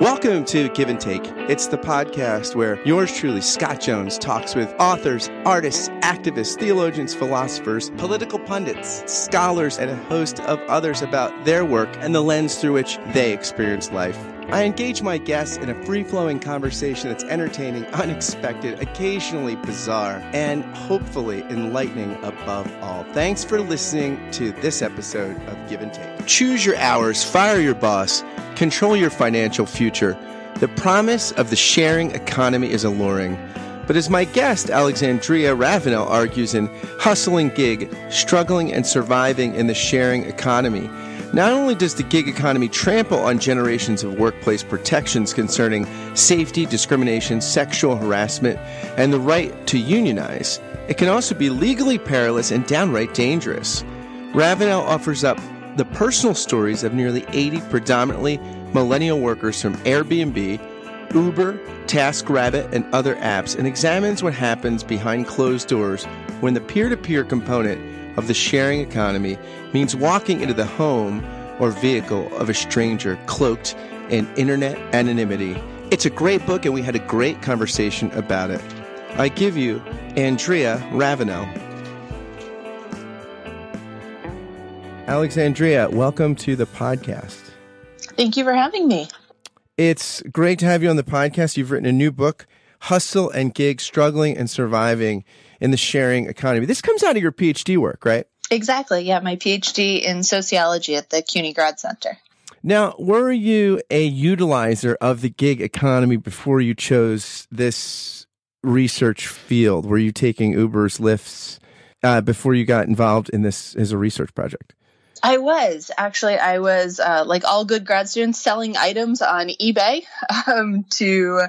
Welcome to Give and Take. It's the podcast where yours truly, Scott Jones, talks with authors, artists, activists, theologians, philosophers, political pundits, scholars, and a host of others about their work and the lens through which they experience life. I engage my guests in a free flowing conversation that's entertaining, unexpected, occasionally bizarre, and hopefully enlightening above all. Thanks for listening to this episode of Give and Take. Choose your hours, fire your boss, control your financial future. The promise of the sharing economy is alluring. But as my guest, Alexandrea Ravenelle, argues in Hustle and Gig, Struggling and Surviving in the Sharing Economy, not only does the gig economy trample on generations of workplace protections concerning safety, discrimination, sexual harassment, and the right to unionize, it can also be legally perilous and downright dangerous. Ravenelle offers up the personal stories of nearly 80 predominantly millennial workers from Airbnb, Uber, TaskRabbit, and other apps and examines what happens behind closed doors when the peer to peer component of the sharing economy means walking into the home or vehicle of a stranger cloaked in internet anonymity. It's a great book, and we had a great conversation about it. I give you Andrea Ravenelle. Alexandrea, welcome to the podcast. Thank you for having me. It's great to have you on the podcast. You've written a new book, Hustle and Gig Struggling and Surviving in the Sharing Economy. This comes out of your PhD work, right? Exactly. Yeah, my PhD in sociology at the CUNY Grad Center. Now, were you a utilizer of the gig economy before you chose this research field? Were you taking Ubers, Lyfts uh, before you got involved in this as a research project? I was actually I was uh, like all good grad students selling items on eBay um, to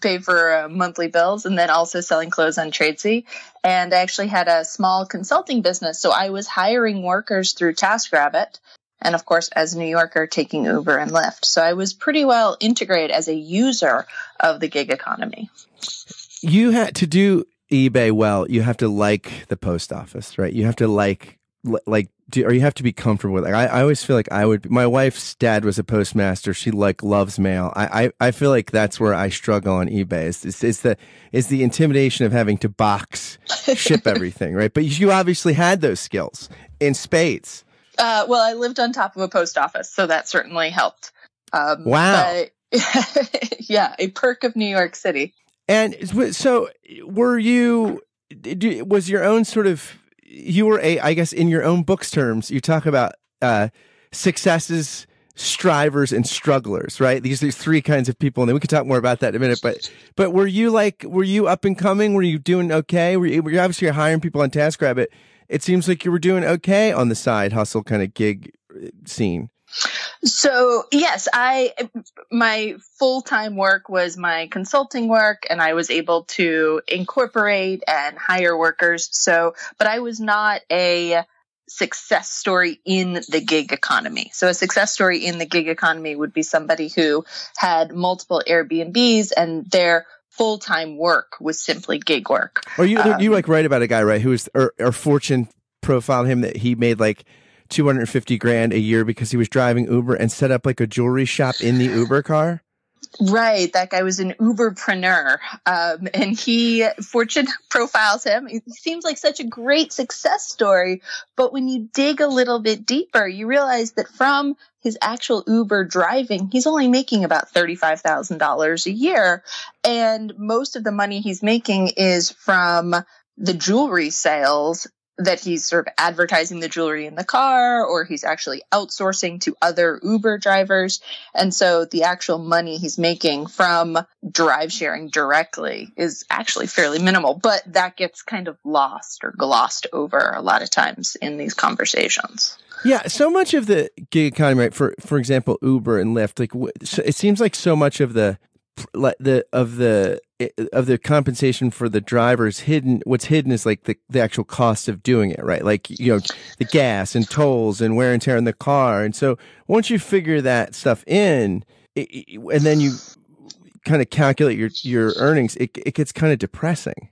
pay for uh, monthly bills, and then also selling clothes on Tradesy. And I actually had a small consulting business, so I was hiring workers through TaskRabbit, and of course, as a New Yorker, taking Uber and Lyft. So I was pretty well integrated as a user of the gig economy. You had to do eBay well. You have to like the post office, right? You have to like like do, or you have to be comfortable with it. I, I always feel like I would my wife's dad was a postmaster. She like loves mail. I, I, I feel like that's where I struggle on eBay. Is, is, is the is the intimidation of having to box ship everything right? But you obviously had those skills in spades. Uh, well I lived on top of a post office so that certainly helped. Um, wow. but, yeah a perk of New York City. And so were you was your own sort of you were a, I guess, in your own book's terms, you talk about uh, successes, strivers, and strugglers, right? These are three kinds of people, and then we can talk more about that in a minute. But, but were you like, were you up and coming? Were you doing okay? Were you, were you obviously hiring people on TaskRabbit? It seems like you were doing okay on the side hustle kind of gig uh, scene. So, yes, I my full-time work was my consulting work and I was able to incorporate and hire workers. So, but I was not a success story in the gig economy. So a success story in the gig economy would be somebody who had multiple Airbnbs and their full-time work was simply gig work. Or you um, you like write about a guy, right, who was or, or Fortune profiled him that he made like 250 grand a year because he was driving Uber and set up like a jewelry shop in the Uber car? Right. That guy was an Uberpreneur. Um, and he, Fortune profiles him. He seems like such a great success story. But when you dig a little bit deeper, you realize that from his actual Uber driving, he's only making about $35,000 a year. And most of the money he's making is from the jewelry sales that he's sort of advertising the jewelry in the car or he's actually outsourcing to other Uber drivers. And so the actual money he's making from drive sharing directly is actually fairly minimal, but that gets kind of lost or glossed over a lot of times in these conversations. Yeah, so much of the gig economy, right? For for example, Uber and Lyft, like it seems like so much of the the of the of the compensation for the drivers hidden what's hidden is like the, the actual cost of doing it right? Like you know the gas and tolls and wear and tear in the car. And so once you figure that stuff in it, and then you kind of calculate your your earnings, it it gets kind of depressing.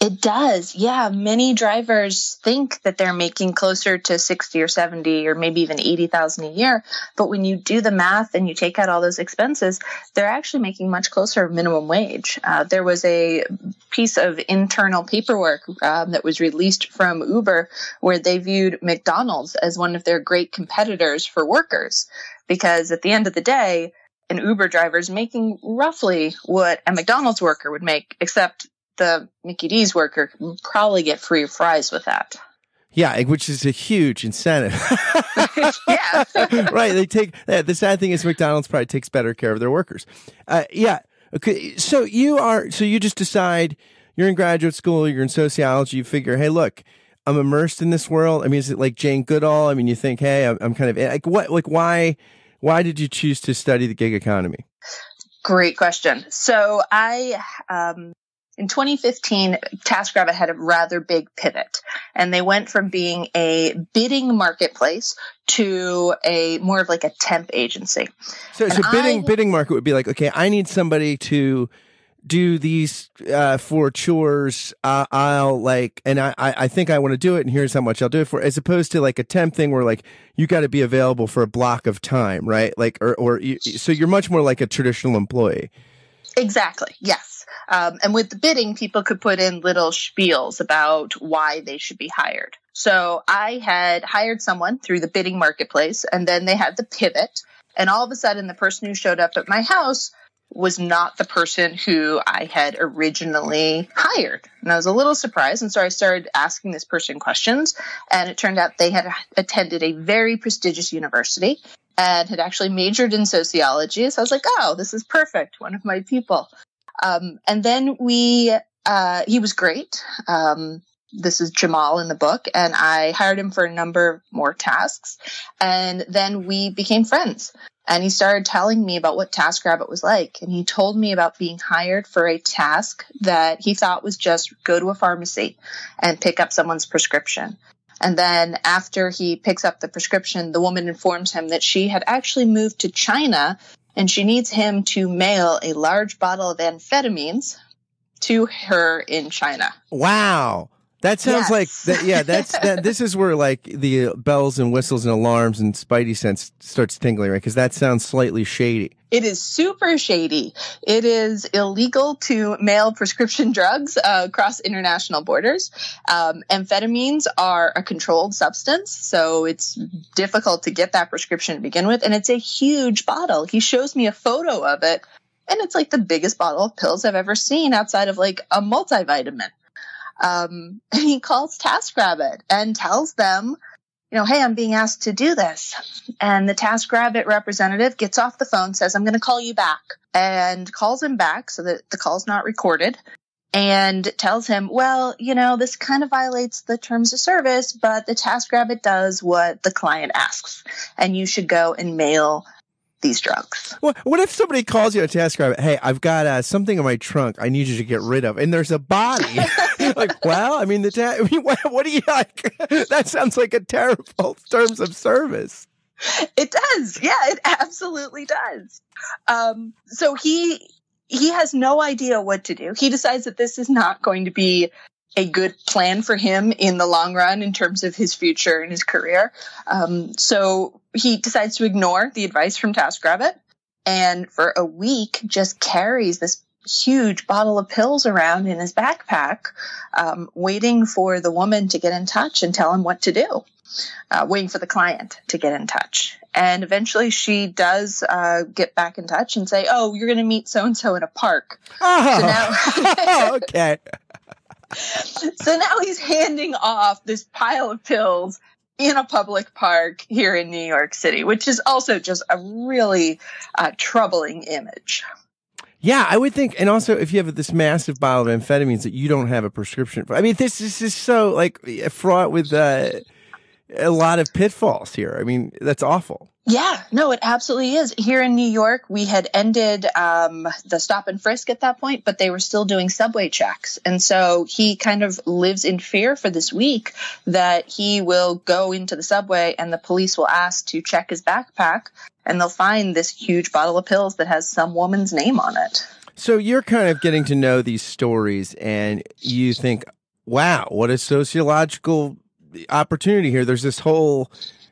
It does. Yeah. Many drivers think that they're making closer to 60 or 70 or maybe even 80,000 a year. But when you do the math and you take out all those expenses, they're actually making much closer minimum wage. Uh, there was a piece of internal paperwork um, that was released from Uber where they viewed McDonald's as one of their great competitors for workers. Because at the end of the day, an Uber driver is making roughly what a McDonald's worker would make, except the Mickey D's worker can probably get free fries with that. Yeah, which is a huge incentive. yeah. right. They take the sad thing is McDonald's probably takes better care of their workers. Uh, yeah. Okay. So you are, so you just decide you're in graduate school, you're in sociology, you figure, hey, look, I'm immersed in this world. I mean, is it like Jane Goodall? I mean, you think, hey, I'm, I'm kind of like what, like why, why did you choose to study the gig economy? Great question. So I, um, in 2015, TaskRabbit had a rather big pivot and they went from being a bidding marketplace to a more of like a temp agency. So, so bidding, I, bidding market would be like, okay, I need somebody to do these uh, for chores. Uh, I'll like, and I, I think I want to do it, and here's how much I'll do it for. As opposed to like a temp thing where like you got to be available for a block of time, right? Like, or or you, so you're much more like a traditional employee. Exactly. Yes. Um, and with the bidding, people could put in little spiels about why they should be hired. So I had hired someone through the bidding marketplace, and then they had the pivot. And all of a sudden, the person who showed up at my house was not the person who I had originally hired. And I was a little surprised. And so I started asking this person questions. And it turned out they had attended a very prestigious university and had actually majored in sociology. So I was like, oh, this is perfect. One of my people. Um, and then we, uh, he was great. Um, this is Jamal in the book, and I hired him for a number more tasks. And then we became friends. And he started telling me about what TaskRabbit was like. And he told me about being hired for a task that he thought was just go to a pharmacy and pick up someone's prescription. And then after he picks up the prescription, the woman informs him that she had actually moved to China and she needs him to mail a large bottle of amphetamines to her in China. Wow. That sounds yes. like that, yeah. That's that. This is where like the bells and whistles and alarms and spidey sense starts tingling, right? Because that sounds slightly shady. It is super shady. It is illegal to mail prescription drugs uh, across international borders. Um, amphetamines are a controlled substance, so it's difficult to get that prescription to begin with. And it's a huge bottle. He shows me a photo of it, and it's like the biggest bottle of pills I've ever seen outside of like a multivitamin. Um, and he calls TaskRabbit and tells them you know, hey, I'm being asked to do this. And the TaskRabbit representative gets off the phone, says, I'm going to call you back, and calls him back so that the call's not recorded and tells him, well, you know, this kind of violates the terms of service, but the TaskRabbit does what the client asks, and you should go and mail these drugs. What, what if somebody calls you a TaskRabbit? Hey, I've got uh, something in my trunk I need you to get rid of, and there's a body. like, well, I mean, the ta- I mean, what, what do you like? that sounds like a terrible terms of service. It does. Yeah, it absolutely does. Um, so he he has no idea what to do. He decides that this is not going to be a good plan for him in the long run in terms of his future and his career. Um, so he decides to ignore the advice from TaskRabbit and for a week just carries this huge bottle of pills around in his backpack, um, waiting for the woman to get in touch and tell him what to do. Uh, waiting for the client to get in touch. And eventually she does uh, get back in touch and say, Oh, you're going to meet so and so in a park. Oh, so now- okay so now he's handing off this pile of pills in a public park here in New York City, which is also just a really uh, troubling image. Yeah, I would think, and also if you have this massive bottle of amphetamines that you don't have a prescription for, I mean, this, this is so like fraught with, uh, a lot of pitfalls here. I mean, that's awful. Yeah, no, it absolutely is. Here in New York, we had ended um, the stop and frisk at that point, but they were still doing subway checks. And so he kind of lives in fear for this week that he will go into the subway and the police will ask to check his backpack and they'll find this huge bottle of pills that has some woman's name on it. So you're kind of getting to know these stories and you think, wow, what a sociological opportunity here. There's this whole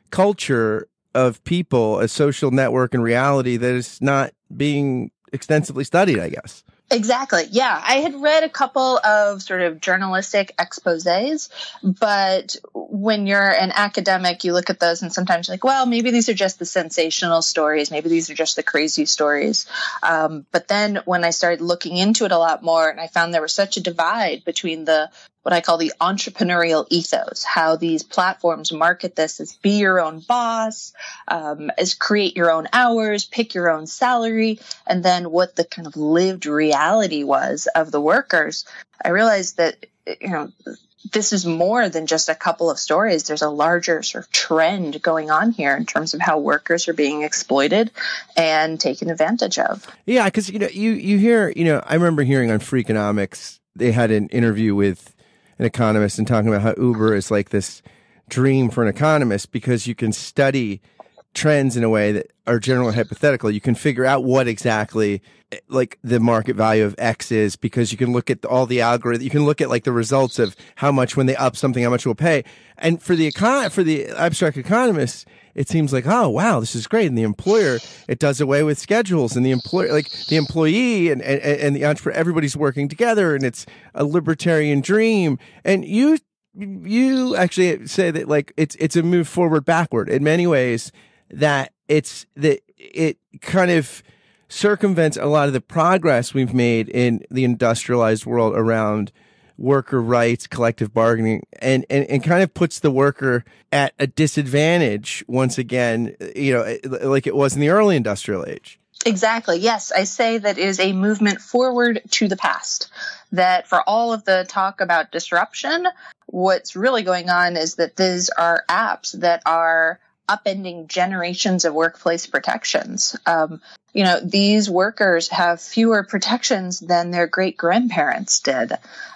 culture of people, a social network and reality that is not being extensively studied, I guess. Exactly. Yeah. I had read a couple of sort of journalistic exposes, but when you're an academic, you look at those and sometimes you're like, well, maybe these are just the sensational stories. Maybe these are just the crazy stories. Um, but then when I started looking into it a lot more and I found there was such a divide between the what I call the entrepreneurial ethos, how these platforms market this as be your own boss, um, as create your own hours, pick your own salary, and then what the kind of lived reality was of the workers. I realized that, you know, this is more than just a couple of stories. There's a larger sort of trend going on here in terms of how workers are being exploited and taken advantage of. Yeah, because you know, you you hear, you know, I remember hearing on Freakonomics they had an interview with an economist and talking about how Uber is like this dream for an economist because you can study trends in a way that are generally hypothetical. You can figure out what exactly like the market value of X is because you can look at all the algorithm. You can look at like the results of how much when they up something, how much will pay. And for the econ, for the abstract economists, it seems like, oh, wow, this is great. And the employer, it does away with schedules and the employer, like the employee and, and, and the entrepreneur, everybody's working together and it's a libertarian dream. And you, you actually say that like it's, it's a move forward backward in many ways that it's that it kind of circumvents a lot of the progress we've made in the industrialized world around worker rights, collective bargaining, and, and, and kind of puts the worker at a disadvantage once again, you know, like it was in the early industrial age. Exactly. Yes. I say that is a movement forward to the past. That for all of the talk about disruption, what's really going on is that these are apps that are upending generations of workplace protections. Um, you know, these workers have fewer protections than their great grandparents did.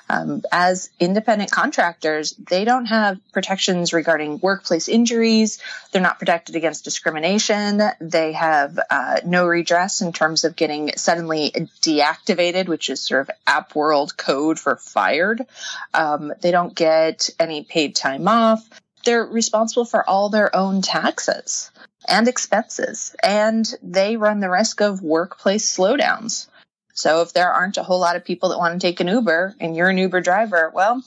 Um, as independent contractors, they don't have protections regarding workplace injuries. They're not protected against discrimination. They have uh, no redress in terms of getting suddenly deactivated, which is sort of app world code for fired. Um, they don't get any paid time off they're responsible for all their own taxes and expenses, and they run the risk of workplace slowdowns. So if there aren't a whole lot of people that want to take an Uber and you're an Uber driver, well,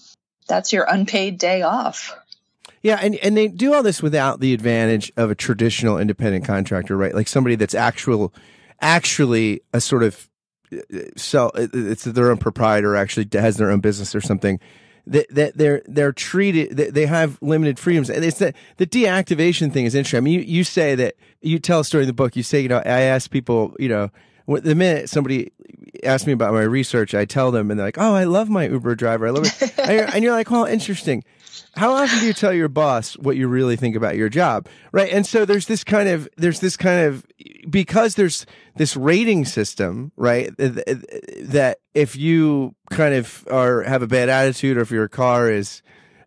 that's your unpaid day off. Yeah, and, and they do all this without the advantage of a traditional independent contractor, right? Like somebody that's actual actually a sort of uh, sell it's their own proprietor actually has their own business or something that, that they're they're treated they have limited freedoms and it's that the deactivation thing is interesting. I mean, you, you say that you tell a story in the book. You say, you know, I ask people, you know, the minute somebody asks me about my research, I tell them, and they're like, "Oh, I love my Uber driver. I love it." and, you're, and you're like, "Well, interesting." How often do you tell your boss what you really think about your job? Right. And so there's this kind of, there's this kind of, because there's this rating system, right? That if you kind of are, have a bad attitude or if your car is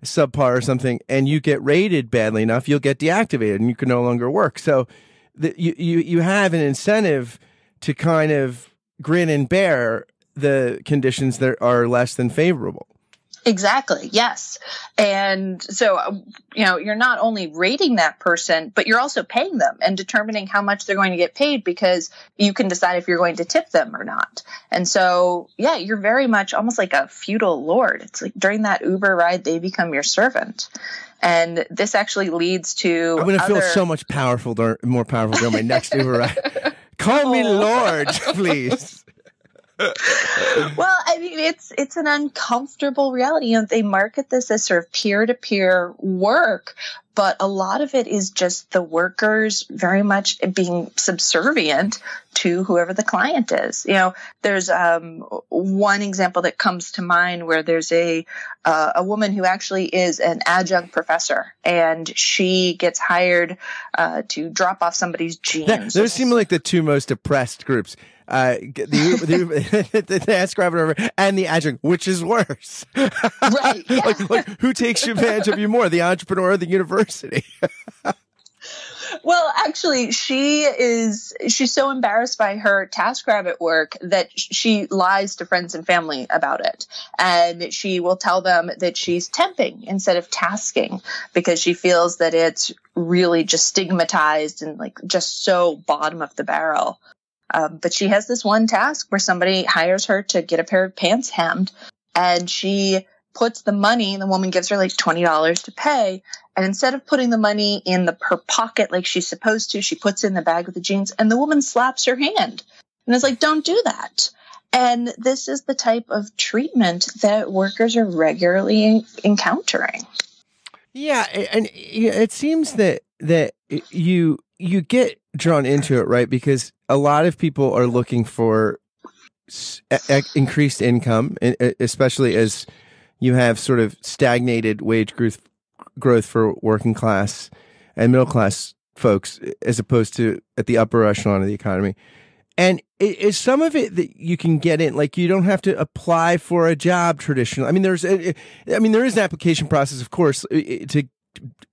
subpar or something and you get rated badly enough, you'll get deactivated and you can no longer work. So the, you, you, you have an incentive to kind of grin and bear the conditions that are less than favorable. Exactly. Yes. And so, uh, you know, you're not only rating that person, but you're also paying them and determining how much they're going to get paid because you can decide if you're going to tip them or not. And so, yeah, you're very much almost like a feudal lord. It's like during that Uber ride, they become your servant. And this actually leads to. I'm going to feel so much powerful, more powerful during my next Uber ride. Call oh. me Lord, please well, I mean, it's it's an uncomfortable reality. You know, they market this as sort of peer to peer work, but a lot of it is just the workers very much being subservient to whoever the client is. You know, there's um, one example that comes to mind where there's a uh, a woman who actually is an adjunct professor, and she gets hired uh, to drop off somebody's jeans. those seem like the two most oppressed groups. Uh, the, the, the, the and the adjunct, which is worse? Right. Yeah. like, like, who takes advantage of you more, the entrepreneur or the university? well, actually, she is, she's so embarrassed by her TaskRabbit work that she lies to friends and family about it. And she will tell them that she's temping instead of tasking because she feels that it's really just stigmatized and like just so bottom of the barrel. Um, but she has this one task where somebody hires her to get a pair of pants hemmed and she puts the money, the woman gives her like $20 to pay. And instead of putting the money in the, her pocket like she's supposed to, she puts in the bag of the jeans and the woman slaps her hand and is like, don't do that. And this is the type of treatment that workers are regularly encountering. Yeah. And it seems that, that you, you get drawn into it, right? Because a lot of people are looking for increased income, especially as you have sort of stagnated wage growth growth for working class and middle class folks, as opposed to at the upper echelon of the economy. And is some of it that you can get in, like you don't have to apply for a job traditionally. I mean, there's, I mean, there is an application process, of course, to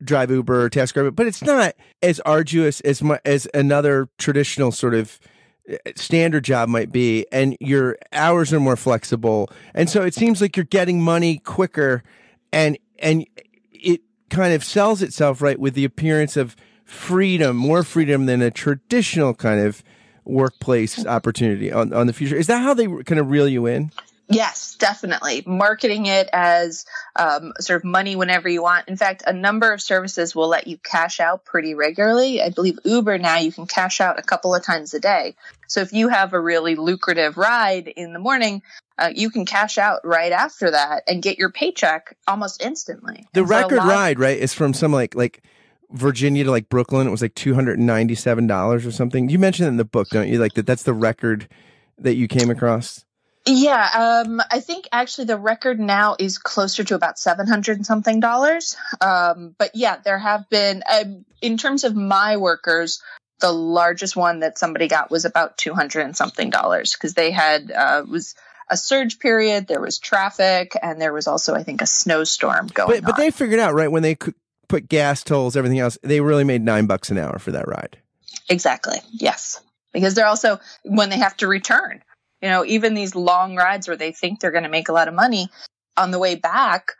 drive Uber or TaskRabbit, but it's not as arduous as my, as another traditional sort of uh, standard job might be, and your hours are more flexible, and so it seems like you're getting money quicker, and and it kind of sells itself right with the appearance of freedom, more freedom than a traditional kind of workplace opportunity on, on the future. Is that how they kind of reel you in? Yes, definitely. Marketing it as um, sort of money whenever you want. In fact, a number of services will let you cash out pretty regularly. I believe Uber now you can cash out a couple of times a day. So if you have a really lucrative ride in the morning, uh, you can cash out right after that and get your paycheck almost instantly. The and record ride, right, is from some like like Virginia to like Brooklyn. It was like two hundred and ninety seven dollars or something. You mentioned in the book, don't you? Like that. That's the record that you came across. Yeah, um, I think actually the record now is closer to about seven hundred something dollars. Um, but yeah, there have been, um, in terms of my workers, the largest one that somebody got was about two hundred and something dollars because they had uh, was a surge period, there was traffic, and there was also I think a snowstorm going. But, but they figured out right when they put gas tolls, everything else, they really made nine bucks an hour for that ride. Exactly. Yes, because they're also when they have to return you know, even these long rides where they think they're going to make a lot of money on the way back,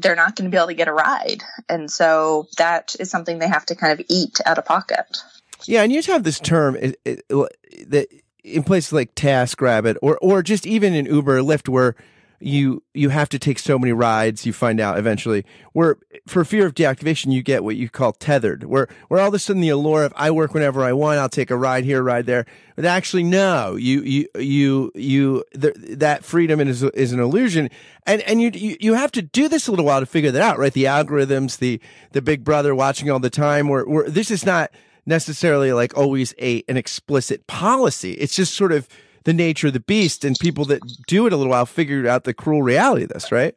they're not going to be able to get a ride. And so that is something they have to kind of eat out of pocket. Yeah. And you just have this term that in places like TaskRabbit or, or just even in Uber or Lyft where you you have to take so many rides you find out eventually. Where for fear of deactivation you get what you call tethered where where all of a sudden the allure of i work whenever i want i'll take a ride here ride there. But actually no you you you you the, that freedom is is an illusion. And and you, you you have to do this a little while to figure that out right? The algorithms the the big brother watching all the time where where this is not necessarily like always a an explicit policy. It's just sort of the nature of the beast, and people that do it a little while figure out the cruel reality of this, right?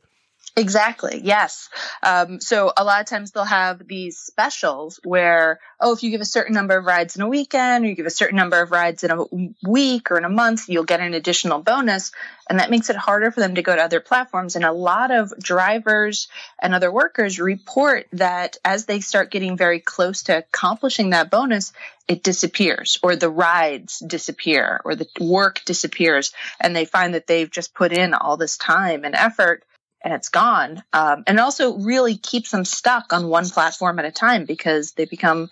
Exactly. Yes. Um, so a lot of times they'll have these specials where, oh, if you give a certain number of rides in a weekend or you give a certain number of rides in a week or in a month, you'll get an additional bonus. And that makes it harder for them to go to other platforms. And a lot of drivers and other workers report that as they start getting very close to accomplishing that bonus, it disappears or the rides disappear or the work disappears and they find that they've just put in all this time and effort and it's gone. Um, and it also really keeps them stuck on one platform at a time because they become,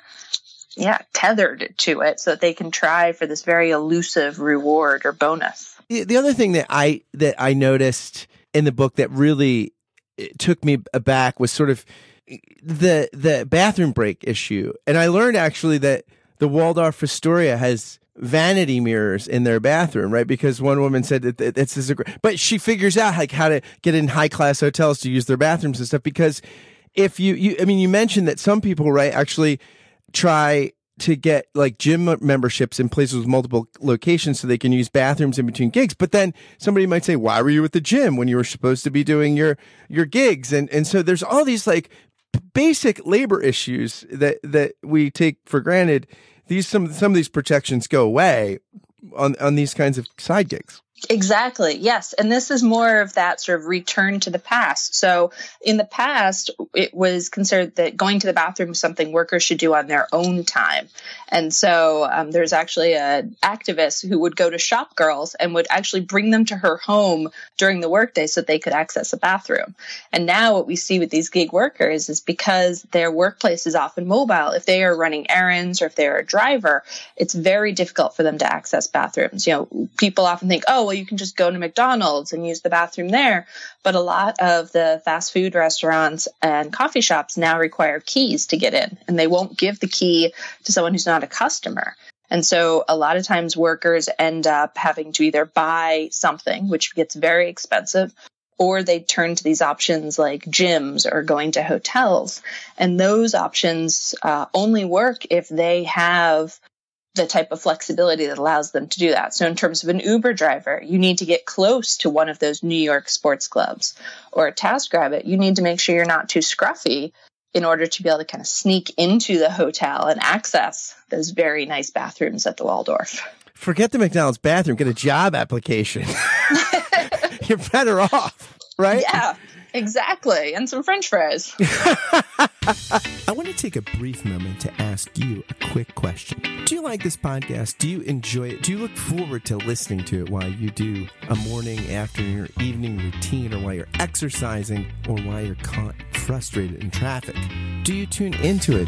yeah, tethered to it so that they can try for this very elusive reward or bonus. The, the other thing that I that I noticed in the book that really eh, took me aback was sort of the the bathroom break issue, and I learned actually that the Waldorf Astoria has vanity mirrors in their bathroom, right? Because one woman said that this is a great, but she figures out like how to get in high class hotels to use their bathrooms and stuff because if you, you, I mean, you mentioned that some people, right, actually try to get like gym memberships in places with multiple locations so they can use bathrooms in between gigs. But then somebody might say, why were you at the gym when you were supposed to be doing your, your gigs? And, and so there's all these like basic labor issues that, that we take for granted. These, some, some of these protections go away on, on these kinds of side gigs. Exactly. Yes. And this is more of that sort of return to the past. So in the past, it was considered that going to the bathroom was something workers should do on their own time. And so um, there's actually an activist who would go to shop girls and would actually bring them to her home during the workday so that they could access a bathroom. And now what we see with these gig workers is because their workplace is often mobile, if they are running errands or if they're a driver, it's very difficult for them to access bathrooms. You know, people often think, oh, well, you can just go to McDonald's and use the bathroom there. But a lot of the fast food restaurants and coffee shops now require keys to get in, and they won't give the key to someone who's not a customer. And so a lot of times workers end up having to either buy something, which gets very expensive, or they turn to these options like gyms or going to hotels. And those options uh, only work if they have the type of flexibility that allows them to do that. So in terms of an Uber driver, you need to get close to one of those New York sports clubs or a TaskRabbit. You need to make sure you're not too scruffy in order to be able to kind of sneak into the hotel and access those very nice bathrooms at the Waldorf. Forget the McDonald's bathroom, get a job application. you're better off, right? Yeah. Exactly. And some french fries. I want to take a brief moment to ask you a quick question. Do you like this podcast? Do you enjoy it? Do you look forward to listening to it while you do a morning, afternoon, or evening routine, or while you're exercising, or while you're caught frustrated in traffic? Do you tune into it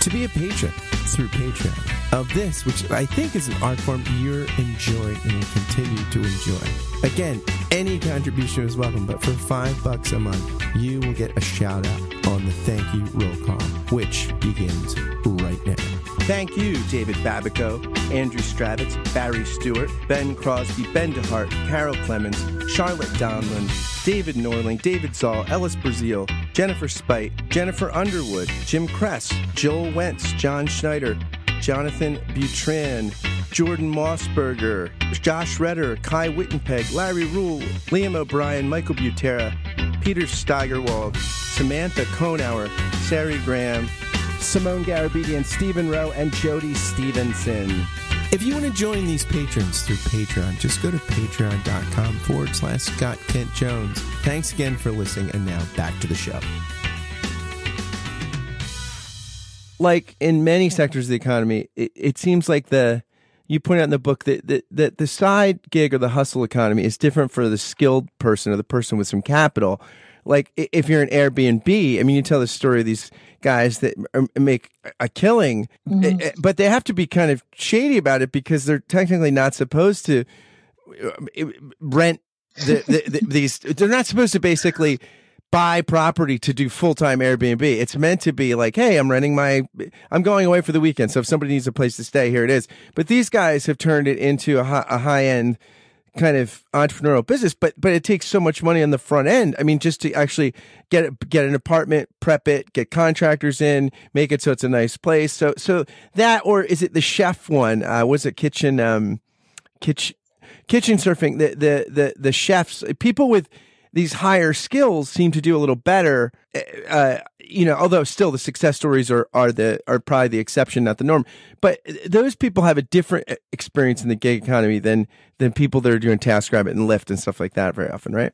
to be a patron through Patreon of this, which I think is an art form you're enjoying and will continue to enjoy. Again, any contribution is welcome, but for five bucks a month, you will get a shout out on the thank you roll call, which begins right now. Thank you, David Babico, Andrew Stravitz, Barry Stewart, Ben Crosby, Ben DeHart, Carol Clemens, Charlotte Donlin, David Norling, David Zoll, Ellis Brazil, Jennifer Spite, Jennifer Underwood, Jim Kress, Joel Wentz, John Schneider, Jonathan Butran, Jordan Mossberger, Josh Redder, Kai Wittenpeg, Larry Rule, Liam O'Brien, Michael Butera, Peter Steigerwald, Samantha Konauer, Sari Graham, Simone Garabedian, Stephen Rowe, and Jody Stevenson. If you want to join these patrons through Patreon, just go to patreon.com forward slash Scott Kent Jones. Thanks again for listening, and now back to the show. Like in many sectors of the economy, it, it seems like the you point out in the book that, that that the side gig or the hustle economy is different for the skilled person or the person with some capital. Like if you're an Airbnb, I mean, you tell the story of these guys that make a killing, mm-hmm. Eh, eh, but they have to be kind of shady about it because they're technically not supposed to uh, rent the, the, the, these. They're not supposed to basically buy property to do full time Airbnb. It's meant to be like, hey, I'm renting my, I'm going away for the weekend. So if somebody needs a place to stay, here it is. But these guys have turned it into a, a high end kind of entrepreneurial business, but but it takes so much money on the front end. I mean, just to actually get it, get an apartment, prep it, get contractors in, make it so it's a nice place. So so that or is it the chef one? Uh, was it kitchen um kitchen Kitchensurfing? The the the the chefs people with these higher skills seem to do a little better. Uh, uh, you know, although still the success stories are are the are probably the exception, not the norm. But those people have a different uh, experience in the gig economy than than people that are doing TaskRabbit and Lyft and stuff like that very often, right?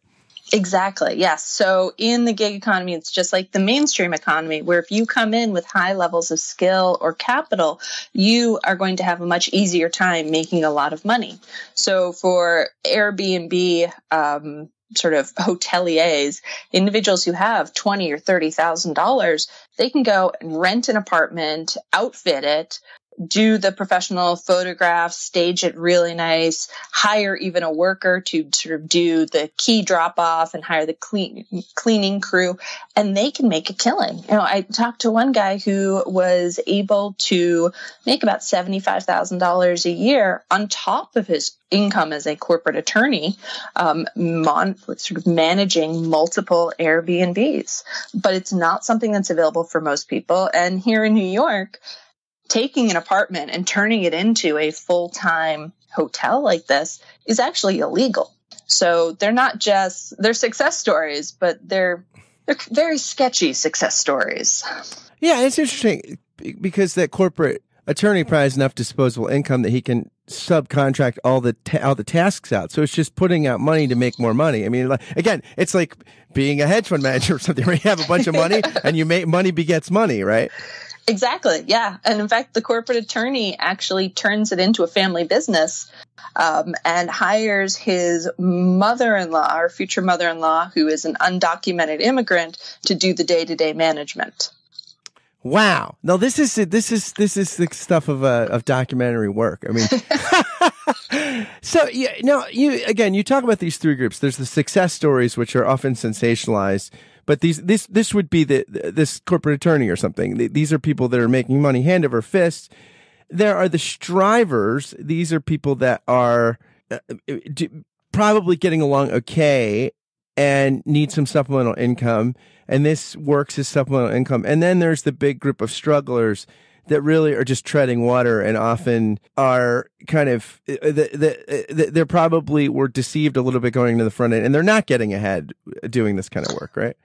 Exactly. Yes. So in the gig economy, it's just like the mainstream economy, where if you come in with high levels of skill or capital, you are going to have a much easier time making a lot of money. So for Airbnb, um, sort of hoteliers, individuals who have twenty or thirty thousand dollars, they can go and rent an apartment, outfit it, do the professional photographs, stage it really nice, hire even a worker to sort of do the key drop off and hire the clean, cleaning crew and they can make a killing. You know, I talked to one guy who was able to make about $75,000 a year on top of his income as a corporate attorney, um, mon- sort of managing multiple Airbnbs. But it's not something that's available for most people. And here in New York, taking an apartment and turning it into a full time hotel like this is actually illegal. So they're not just they're success stories, but they're they're very sketchy success stories. Yeah, it's interesting because that corporate attorney probably has enough disposable income that he can subcontract all the ta- all the tasks out. So it's just putting out money to make more money. I mean, like, again, it's like being a hedge fund manager or something where you have a bunch of money and you make money begets money, right? Exactly. Yeah. And in fact, the corporate attorney actually turns it into a family business um, and hires his mother in law our future mother in law, who is an undocumented immigrant, to do the day to day management. Wow. No, this is this is this is the stuff of uh, of documentary work. I mean, so yeah, no, you again, you talk about these three groups. There's the success stories, which are often sensationalized, but these this this would be the this corporate attorney or something. These are people that are making money hand over fist. There are the strivers. These are people that are uh, probably getting along okay and need some supplemental income and this works as supplemental income. And then there's the big group of strugglers that really are just treading water and often are kind of uh, the, the, the, they're probably were deceived a little bit going to the front end and they're not getting ahead doing this kind of work, right?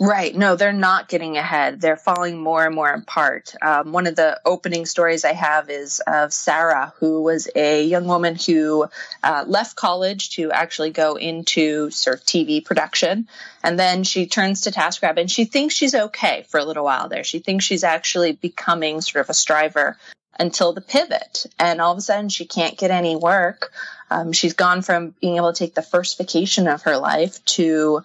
Right. No, they're not getting ahead. They're falling more and more apart. Um, one of the opening stories I have is of Sarah, who was a young woman who uh, left college to actually go into sort of TV production. And then she turns to TaskRabbit and she thinks she's okay for a little while there. She thinks she's actually becoming sort of a striver until the pivot. And all of a sudden she can't get any work. Um, she's gone from being able to take the first vacation of her life to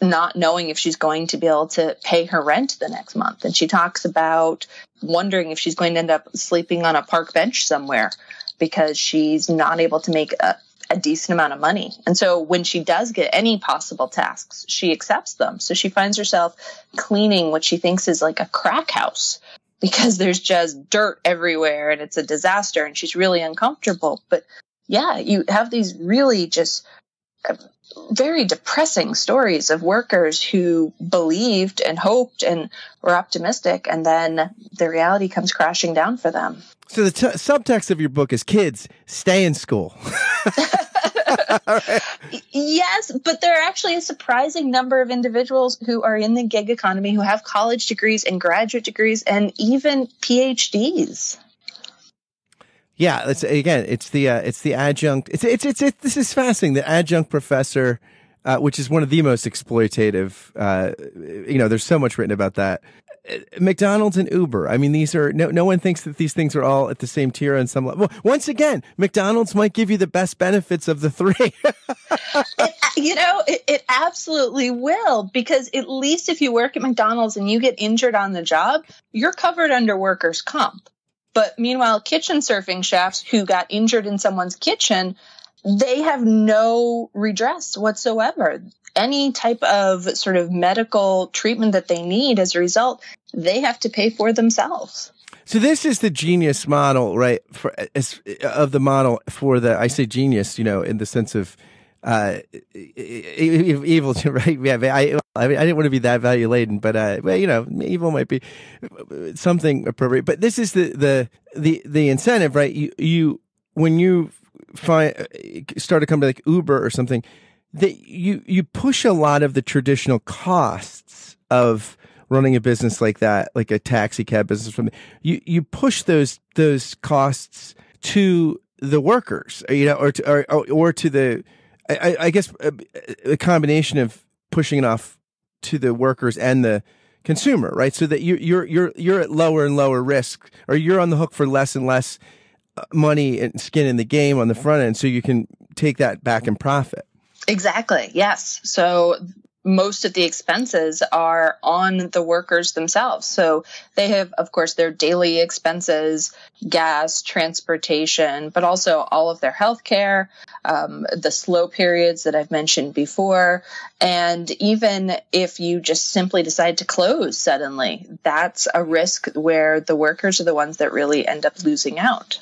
not knowing if she's going to be able to pay her rent the next month. And she talks about wondering if she's going to end up sleeping on a park bench somewhere because she's not able to make a, a decent amount of money. And so when she does get any possible tasks, she accepts them. So she finds herself cleaning what she thinks is like a crack house because there's just dirt everywhere and it's a disaster and she's really uncomfortable. But yeah, you have these really just very depressing stories of workers who believed and hoped and were optimistic, and then the reality comes crashing down for them. So the t- subtext of your book is kids stay in school. right. Yes, but there are actually a surprising number of individuals who are in the gig economy who have college degrees and graduate degrees and even PhDs. Yeah, it's again, it's the uh, it's the adjunct. It's, it's it's it's this is fascinating. The adjunct professor, uh, which is one of the most exploitative. Uh, you know, there's so much written about that. Uh, McDonald's and Uber. I mean, these are no no one thinks that these things are all at the same tier on some level. Once again, McDonald's might give you the best benefits of the three. it, you know, it, it absolutely will because at least if you work at McDonald's and you get injured on the job, you're covered under workers' comp. But meanwhile, Kitchensurfing chefs who got injured in someone's kitchen, they have no redress whatsoever. Any type of sort of medical treatment that they need as a result, they have to pay for themselves. So this is the genius model, right? For as, of the model for the I say genius, you know, in the sense of uh, evil, right? Yeah, I, I, mean, I didn't want to be that value laden, but, uh, well, you know, evil might be something appropriate. But this is the, the, the, the incentive, right? You, you, when you find, start a company like Uber or something, that you, you push a lot of the traditional costs of, running a business like that, like a taxi cab business, from you you push those those costs to the workers, you know, or to or, or to the I, I guess a, a, combination of pushing it off to the workers and the consumer, right? So that you, you're you're you're at lower and lower risk, or you're on the hook for less and less uh, money and skin in the game on the front end, so you can take that back in profit. Exactly. Yes. So most of the expenses are on the workers themselves. So they have, of course, their daily expenses, gas, transportation, but also all of their health care, um, the slow periods that I've mentioned before. And even if you just simply decide to close suddenly, that's a risk where the workers are the ones that really end up losing out.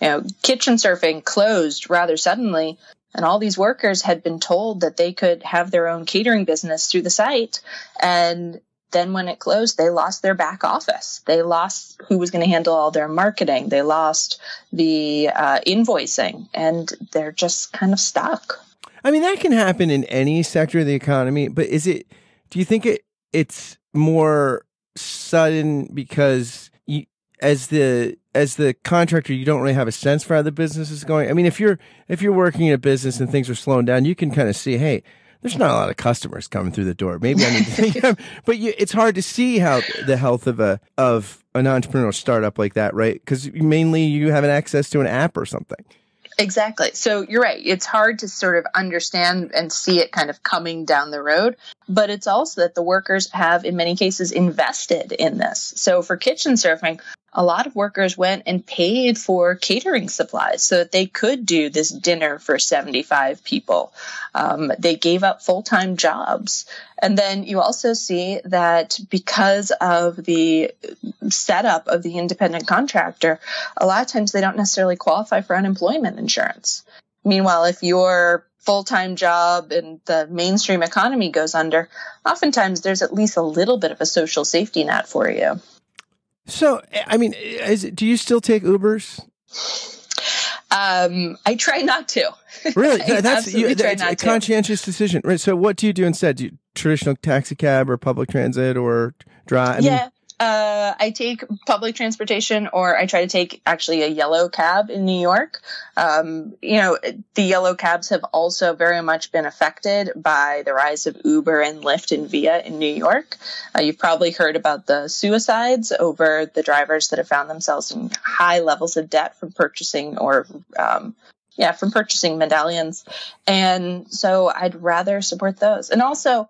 You know, Kitchensurfing closed rather suddenly and all these workers had been told that they could have their own catering business through the site. And then when it closed, they lost their back office. They lost who was going to handle all their marketing. They lost the uh, invoicing, and they're just kind of stuck. I mean, that can happen in any sector of the economy, but is it? Do you think it it's more sudden because as the as the contractor, you don't really have a sense for how the business is going. I mean, if you're if you're working in a business and things are slowing down, you can kind of see, hey, there's not a lot of customers coming through the door. Maybe I need to think, of, but you, it's hard to see how the health of a of an entrepreneurial startup like that, right? Because mainly you have an access to an app or something. Exactly. So you're right. It's hard to sort of understand and see it kind of coming down the road, but it's also that the workers have, in many cases, invested in this. So for Kitchensurfing, a lot of workers went and paid for catering supplies so that they could do this dinner for 75 people. Um, they gave up full time jobs. And then you also see that because of the setup of the independent contractor, a lot of times they don't necessarily qualify for unemployment insurance. Meanwhile, if your full time job and the mainstream economy goes under, oftentimes there's at least a little bit of a social safety net for you. So, I mean, is, do you still take Ubers? Um, I try not to. Really, that's you, that's a conscientious decision, right? So, what do you do instead? Do you traditional taxi cab or public transit or drive? I yeah, mean, uh, I take public transportation or I try to take actually a yellow cab in New York. Um, you know, the yellow cabs have also very much been affected by the rise of Uber and Lyft and Via in New York. Uh, you've probably heard about the suicides over the drivers that have found themselves in high levels of debt from purchasing or um, yeah, from purchasing medallions. And so I'd rather support those. And also,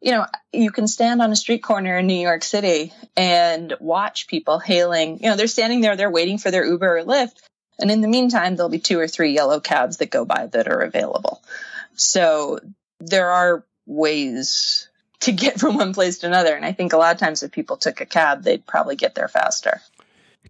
you know, you can stand on a street corner in New York City and watch people hailing. You know, they're standing there, they're waiting for their Uber or Lyft. And in the meantime, there'll be two or three yellow cabs that go by that are available. So there are ways to get from one place to another. And I think a lot of times if people took a cab, they'd probably get there faster.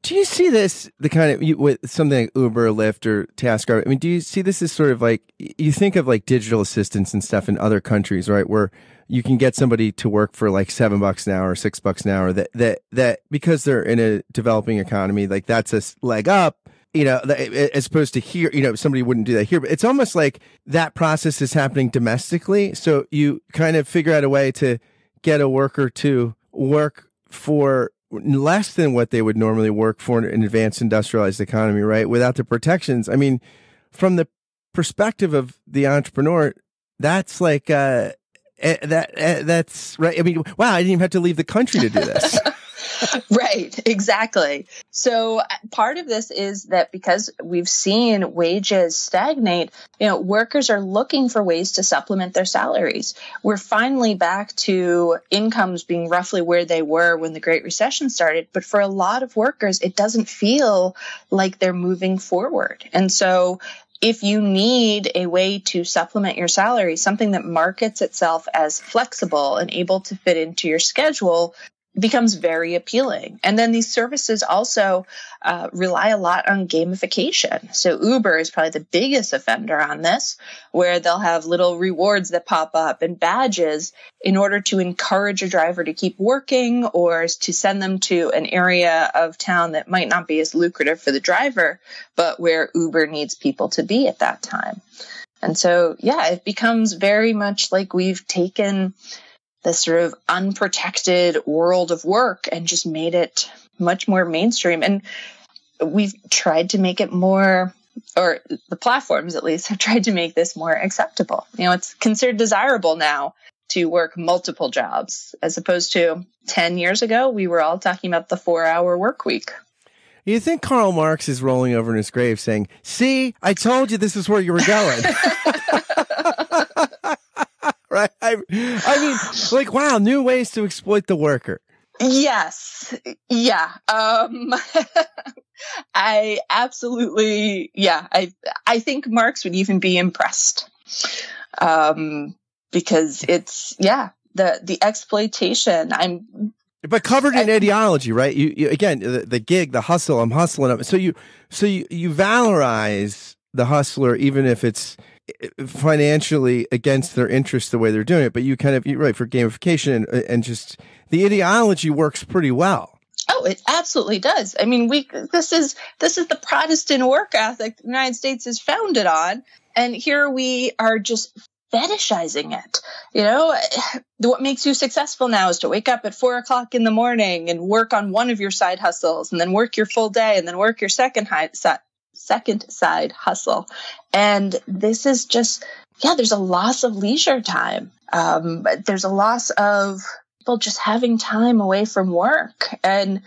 Do you see this the kind of you, with something like Uber, or Lyft, or Tasker? I mean, do you see this as sort of like you think of like digital assistants and stuff in other countries, right? Where you can get somebody to work for like seven bucks an hour, six bucks an hour. That that that because they're in a developing economy, like that's a leg up. You know, as opposed to here, you know, somebody wouldn't do that here. But it's almost like that process is happening domestically. So you kind of figure out a way to get a worker to work for less than what they would normally work for in an advanced industrialized economy, right? Without the protections. I mean, from the perspective of the entrepreneur, that's like uh, that uh, that's right. I mean, wow, I didn't even have to leave the country to do this. right, exactly. So part of this is that because we've seen wages stagnate, you know, workers are looking for ways to supplement their salaries. We're finally back to incomes being roughly where they were when the Great Recession started, but for a lot of workers, it doesn't feel like they're moving forward. And so if you need a way to supplement your salary, something that markets itself as flexible and able to fit into your schedule, becomes very appealing. And then these services also uh, rely a lot on gamification. So Uber is probably the biggest offender on this, where they'll have little rewards that pop up and badges in order to encourage a driver to keep working or to send them to an area of town that might not be as lucrative for the driver, but where Uber needs people to be at that time. And so, yeah, it becomes very much like we've taken this sort of unprotected world of work and just made it much more mainstream. And we've tried to make it more or the platforms at least, have tried to make this more acceptable. You know, it's considered desirable now to work multiple jobs as opposed to 10 years ago, we were all talking about the four hour work week. You think Karl Marx is rolling over in his grave saying, See, I told you this is where you were going. right? I, I mean, like, wow, new ways to exploit the worker. Yes. Yeah. Um, I absolutely, yeah, I, I think Marx would even be impressed. Um, because it's, yeah, the, the exploitation. I'm, but covered in I, ideology, right? You, you again, the, the, gig, the hustle, I'm hustling. Up. So you, so you, you valorize the hustler, even if it's, financially against their interests the way they're doing it, but you kind of you're right for gamification and, and just the ideology works pretty well. Oh, it absolutely does. I mean, we this is this is the Protestant work ethic the United States is founded on, and here we are just fetishizing it. You know, what makes you successful now is to wake up at four o'clock in the morning and work on one of your side hustles, and then work your full day, and then work your second high, second side hustle. And this is just, yeah, there's a loss of leisure time. Um, there's a loss of people just having time away from work. And,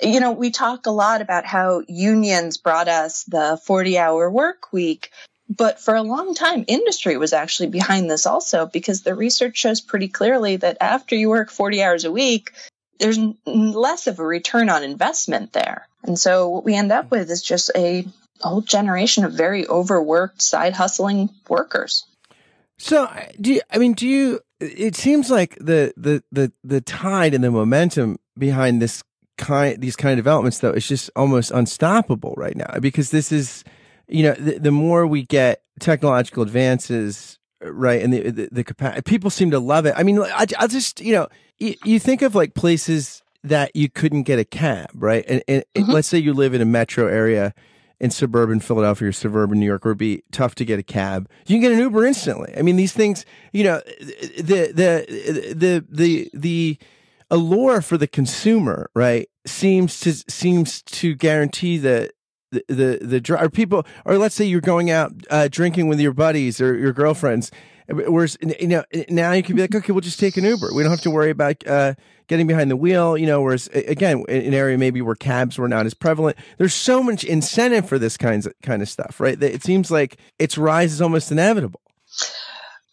you know, we talk a lot about how unions brought us the 40 hour work week. But for a long time, industry was actually behind this also because the research shows pretty clearly that after you work 40 hours a week, there's less of a return on investment there. And so what we end up with is just a whole generation of very overworked side hustling workers. So, do you, I mean, do you? It seems like the the the the tide and the momentum behind this kind these kind of developments though is just almost unstoppable right now because this is, you know, the, the more we get technological advances, right, and the the, the capacity, people seem to love it. I mean, I, I just you know, you, you think of like places that you couldn't get a cab, right, and, and mm-hmm. let's say you live in a metro area in suburban Philadelphia or suburban New York, where it'd be tough to get a cab. You can get an Uber instantly. I mean, these things, you know, the the the the the allure for the consumer, right, seems to seems to guarantee that the the the or people or let's say you're going out uh, drinking with your buddies or your girlfriends Whereas, you know, now you can be like, okay, we'll just take an Uber. We don't have to worry about uh, getting behind the wheel. You know, whereas again, in an area maybe where cabs were not as prevalent, there's so much incentive for this kinds of kind of stuff, right? It seems like its rise is almost inevitable.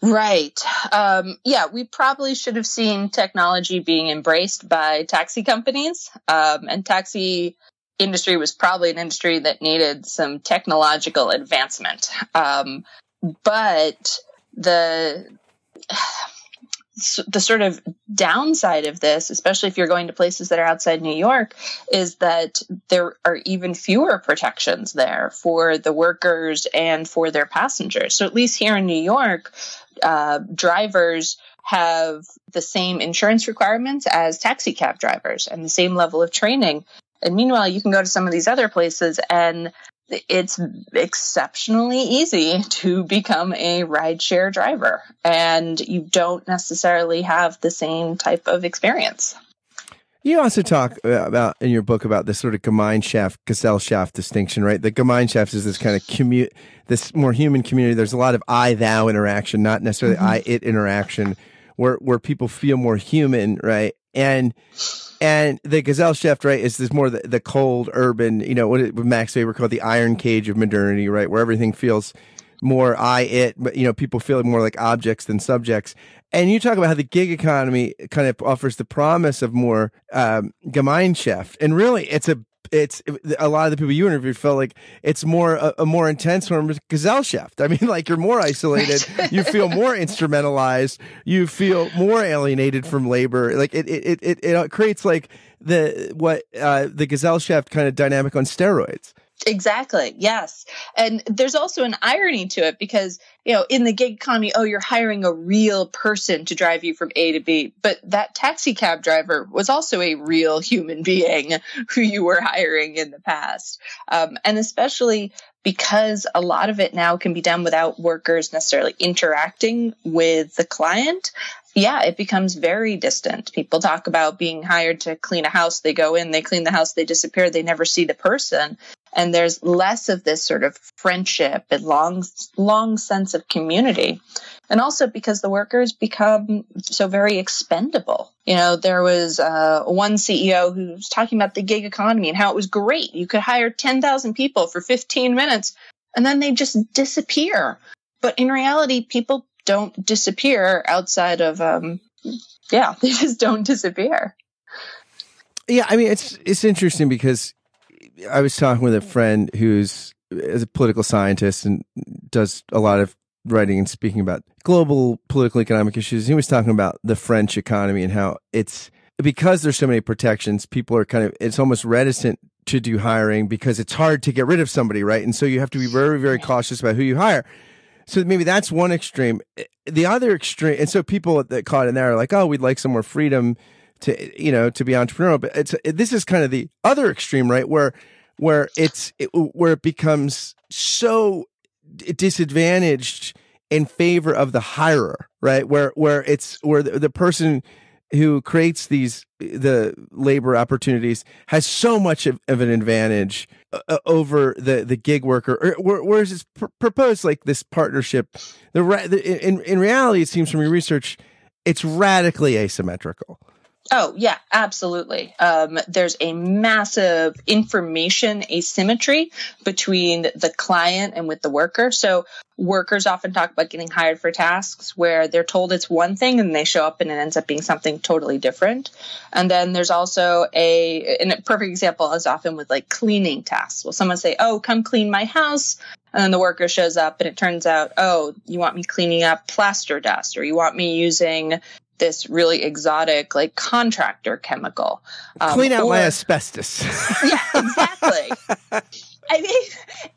Right. Um, yeah, we probably should have seen technology being embraced by taxi companies, um, and taxi industry was probably an industry that needed some technological advancement. Um, but the the sort of downside of this, especially if you're going to places that are outside New York, is that there are even fewer protections there for the workers and for their passengers. So at least here in New York, uh, drivers have the same insurance requirements as taxi cab drivers and the same level of training. And meanwhile, you can go to some of these other places and it's exceptionally easy to become a rideshare driver, and you don't necessarily have the same type of experience. You also talk about in your book about this sort of Gemeinschaft, Gesellschaft distinction, right? The Gemeinschaft is this kind of commute, this more human community. There's a lot of I thou interaction, not necessarily mm-hmm. I it interaction, where where people feel more human, right? And and the Gesellschaft, right, is this more the, the cold urban, you know, what, it, what Max Weber called the iron cage of modernity, right, where everything feels more I it, but you know, people feel more like objects than subjects. And you talk about how the gig economy kind of offers the promise of more um, Gemeinschaft, and really, it's a it's a lot of the people you interviewed felt like it's more a, a more intense form of Gesellschaft. I mean, like you're more isolated, you feel more instrumentalized, you feel more alienated from labor. Like it, it, it, it creates like the what uh, the Gesellschaft kind of dynamic on steroids. Exactly. Yes. And there's also an irony to it because, you know, in the gig economy, oh, you're hiring a real person to drive you from A to B. But that taxi cab driver was also a real human being who you were hiring in the past. Um, and especially because a lot of it now can be done without workers necessarily interacting with the client yeah, it becomes very distant. People talk about being hired to clean a house. They go in, they clean the house, they disappear, they never see the person. And there's less of this sort of friendship and long long sense of community. And also because the workers become so very expendable. You know there was uh, one ceo who was talking about the gig economy and how it was great. You could hire 10,000 people for 15 minutes and then they just disappear. But in reality people don't disappear outside of um, yeah they just don't disappear. Yeah i mean it's it's interesting because I was talking with a friend who's is a political scientist and does a lot of writing and speaking about global political economic issues. He was talking about the French economy and how it's because there's so many protections, people are kind of it's almost reticent to do hiring because it's hard to get rid of somebody, right? And so you have to be very, very cautious about who you hire. So maybe that's one extreme. Eh, the other extreme, and so people that caught in there are like, oh, we'd like some more freedom to you know to be entrepreneurial but it's it, this is kind of the other extreme right? Where where it's it, where it becomes so disadvantaged in favor of the hirer right? Where where it's where the, the person who creates these the labor opportunities has so much of, of an advantage uh, over the the gig worker. Or whereas it's pr- proposed like this partnership the, the in in reality it seems from your research it's radically asymmetrical Oh, yeah, absolutely. Um, there's a massive information asymmetry between the client and with the worker. So workers often talk about getting hired for tasks where they're told it's one thing and they show up and it ends up being something totally different. And then there's also a, and a perfect example is often with like cleaning tasks. Well, someone say, Oh, come clean my house. And then the worker shows up and it turns out, Oh, you want me cleaning up plaster dust or you want me using this really exotic like contractor chemical. Um, Clean out or, my asbestos. yeah, exactly. I mean,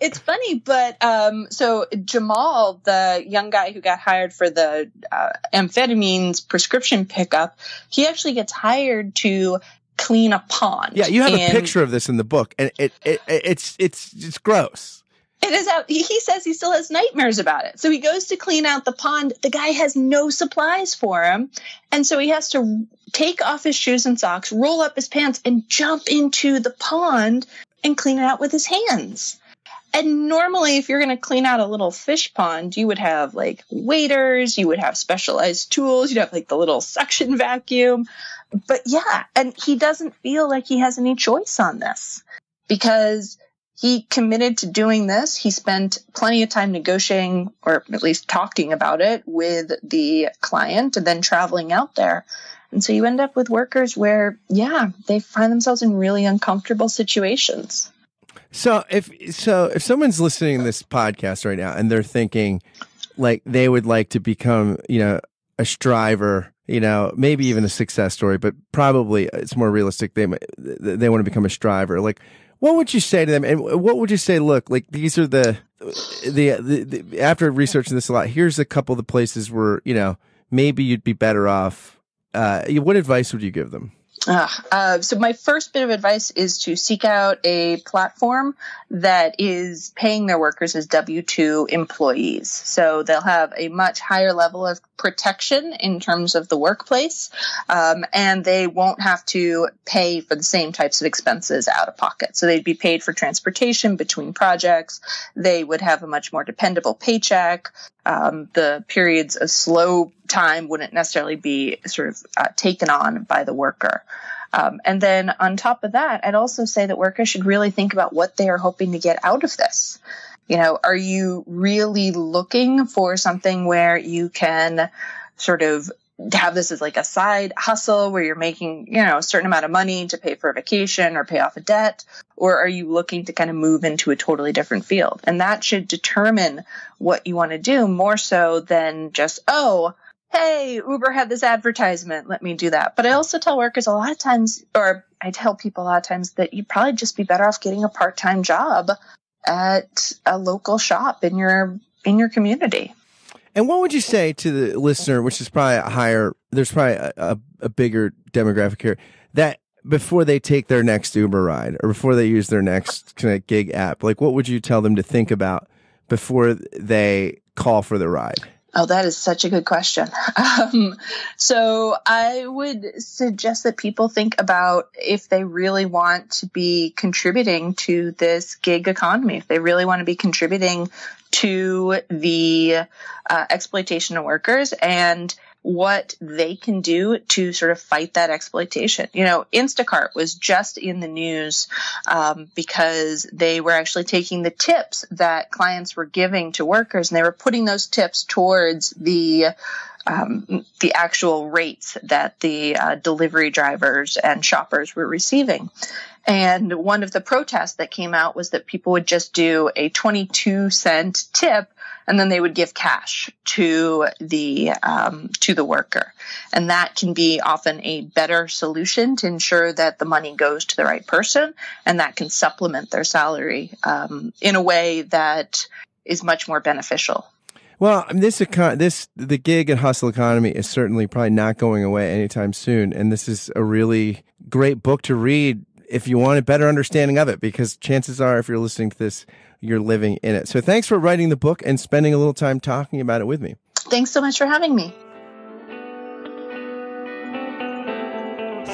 it's funny, but um, so Jamal, the young guy who got hired for the uh, amphetamines prescription pickup, he actually gets hired to clean a pond. Yeah, you have and, a picture of this in the book, and it, it, it it's it's it's gross. It is out. He says he still has nightmares about it. So he goes to clean out the pond. The guy has no supplies for him. And so he has to take off his shoes and socks, roll up his pants, and jump into the pond and clean it out with his hands. And normally, if you're going to clean out a little fish pond, you would have like waders, you would have specialized tools, you'd have like the little suction vacuum. But yeah, and he doesn't feel like he has any choice on this because he committed to doing this. He spent plenty of time negotiating or at least talking about it with the client and then traveling out there. And so you end up with workers where, yeah, they find themselves in really uncomfortable situations. So if so if someone's listening to this podcast right now and they're thinking like they would like to become, you know, a striver, you know, maybe even a success story, but probably it's more realistic they they want to become a striver. Like what would you say to them? And what would you say? Look, like these are the, the, the, the after researching this a lot, here's a couple of the places where, you know, maybe you'd be better off. Uh, what advice would you give them? Uh, uh, so my first bit of advice is to seek out a platform that is paying their workers as W-2 employees. So they'll have a much higher level of protection in terms of the workplace, um, and they won't have to pay for the same types of expenses out of pocket. So they'd be paid for transportation between projects. They would have a much more dependable paycheck. Um, the periods of slow time wouldn't necessarily be sort of uh, taken on by the worker. Um, and then on top of that, I'd also say that workers should really think about what they are hoping to get out of this. You know, are you really looking for something where you can sort of have this as like a side hustle where you're making, you know, a certain amount of money to pay for a vacation or pay off a debt? Or are you looking to kind of move into a totally different field? And that should determine what you want to do more so than just, oh, hey, Uber had this advertisement, let me do that. But I also tell workers a lot of times, or I tell people a lot of times that you'd probably just be better off getting a part time job at a local shop in your in your community. And what would you say to the listener, which is probably a higher, there's probably a, a, a bigger demographic here, that before they take their next Uber ride or before they use their next kind of gig app, like what would you tell them to think about before they call for the ride? Oh, that is such a good question. Um, so I would suggest that people think about if they really want to be contributing to this gig economy, if they really want to be contributing to the uh, exploitation of workers and what they can do to sort of fight that exploitation. You know, Instacart was just in the news um, because they were actually taking the tips that clients were giving to workers and they were putting those tips towards the um, the actual rates that the uh, delivery drivers and shoppers were receiving. And one of the protests that came out was that people would just do a 22 cent tip and then they would give cash to the um, to the worker, and that can be often a better solution to ensure that the money goes to the right person, and that can supplement their salary um, in a way that is much more beneficial. Well, this this the gig and hustle economy is certainly probably not going away anytime soon, and this is a really great book to read if you want a better understanding of it, because chances are, if you're listening to this, you're living in it. So thanks for writing the book and spending a little time talking about it with me. Thanks so much for having me.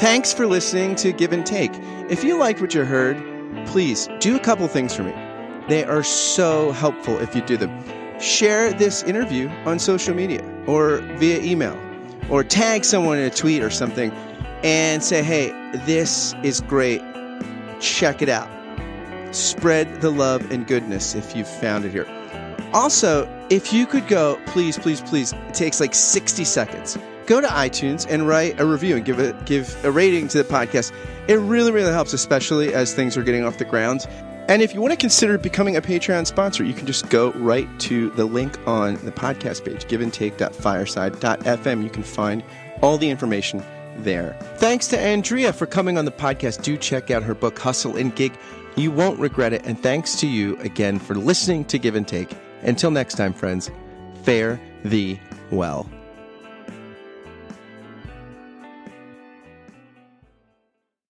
Thanks for listening to Give and Take. If you liked what you heard, please do a couple things for me. They are so helpful if you do them. Share this interview on social media or via email, or tag someone in a tweet or something and say, hey, this is great. Check it out. Spread the love and goodness if you've found it here. Also, if you could go, please, please, please, it takes like 60 seconds. Go to iTunes and write a review and give a give a rating to the podcast. It really, really helps, especially as things are getting off the ground. And if you want to consider becoming a Patreon sponsor, you can just go right to the link on the podcast page, giveandtake.fireside.fm. You can find all the information there. Thanks to Andrea for coming on the podcast. Do check out her book, Hustle and Gig. You won't regret it. And thanks to you again for listening to Give and Take. Until next time, friends, fare thee well.